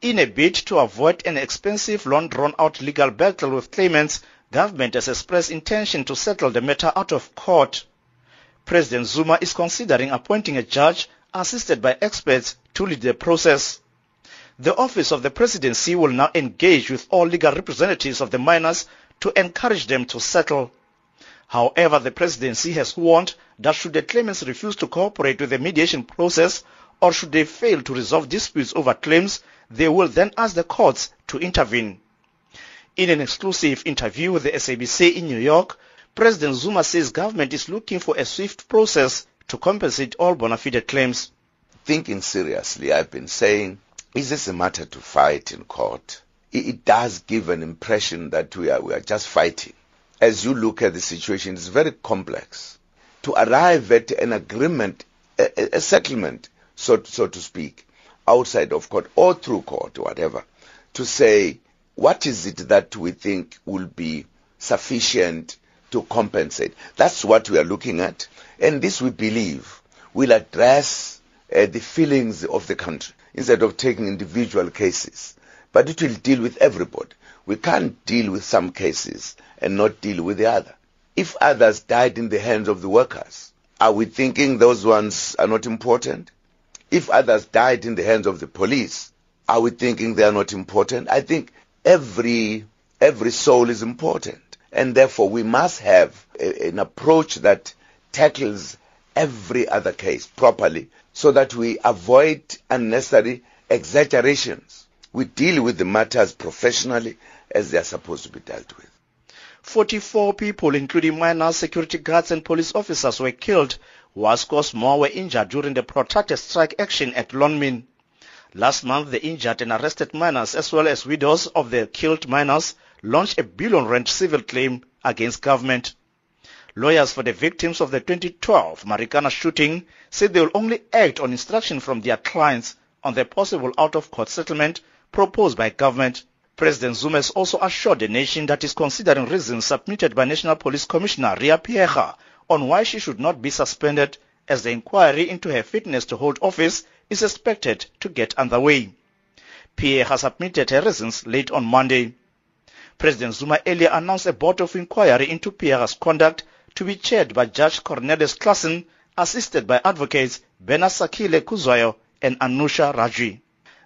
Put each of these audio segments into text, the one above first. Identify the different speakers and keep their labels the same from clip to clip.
Speaker 1: In a bid to avoid an expensive, long drawn-out legal battle with claimants, government has expressed intention to settle the matter out of court. President Zuma is considering appointing a judge assisted by experts to lead the process. The office of the presidency will now engage with all legal representatives of the miners to encourage them to settle. However, the presidency has warned that should the claimants refuse to cooperate with the mediation process or should they fail to resolve disputes over claims, they will then ask the courts to intervene. In an exclusive interview with the SABC in New York, President Zuma says government is looking for a swift process to compensate all bona fide claims.
Speaker 2: Thinking seriously, I've been saying, is this a matter to fight in court? It does give an impression that we are, we are just fighting. As you look at the situation, it's very complex. To arrive at an agreement, a, a settlement, so, so to speak, outside of court or through court whatever, to say what is it that we think will be sufficient to compensate. That's what we are looking at. And this we believe will address uh, the feelings of the country instead of taking individual cases. But it will deal with everybody. We can't deal with some cases and not deal with the other. If others died in the hands of the workers, are we thinking those ones are not important? If others died in the hands of the police, are we thinking they are not important? I think every every soul is important and therefore we must have a, an approach that tackles every other case properly so that we avoid unnecessary exaggerations. We deal with the matters professionally as they are supposed to be dealt with.
Speaker 1: 44 people, including miners, security guards and police officers were killed, scores more were injured during the protracted strike action at Lonmin. Last month, the injured and arrested miners, as well as widows of the killed miners, launched a billion rand civil claim against government. Lawyers for the victims of the 2012 Marikana shooting said they will only act on instruction from their clients on the possible out-of-court settlement proposed by government. President Zuma has also assured the nation that is considering reasons submitted by National Police Commissioner Riah Phiyega on why she should not be suspended as the inquiry into her fitness to hold office is expected to get underway. has submitted her reasons late on Monday. President Zuma earlier announced a board of inquiry into Phiyega's conduct to be chaired by Judge Cornelius Claassen, assisted by advocates Benasakile Kuzwayo and Anusha Rajwi.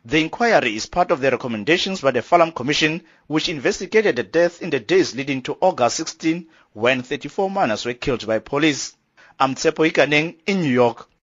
Speaker 1: The inquiry is part of the recommendations by the Farlam Commission, which investigated the death in the days leading to August 16 when 34 miners were killed by police. I'm Tshepo Ikaneng in New York.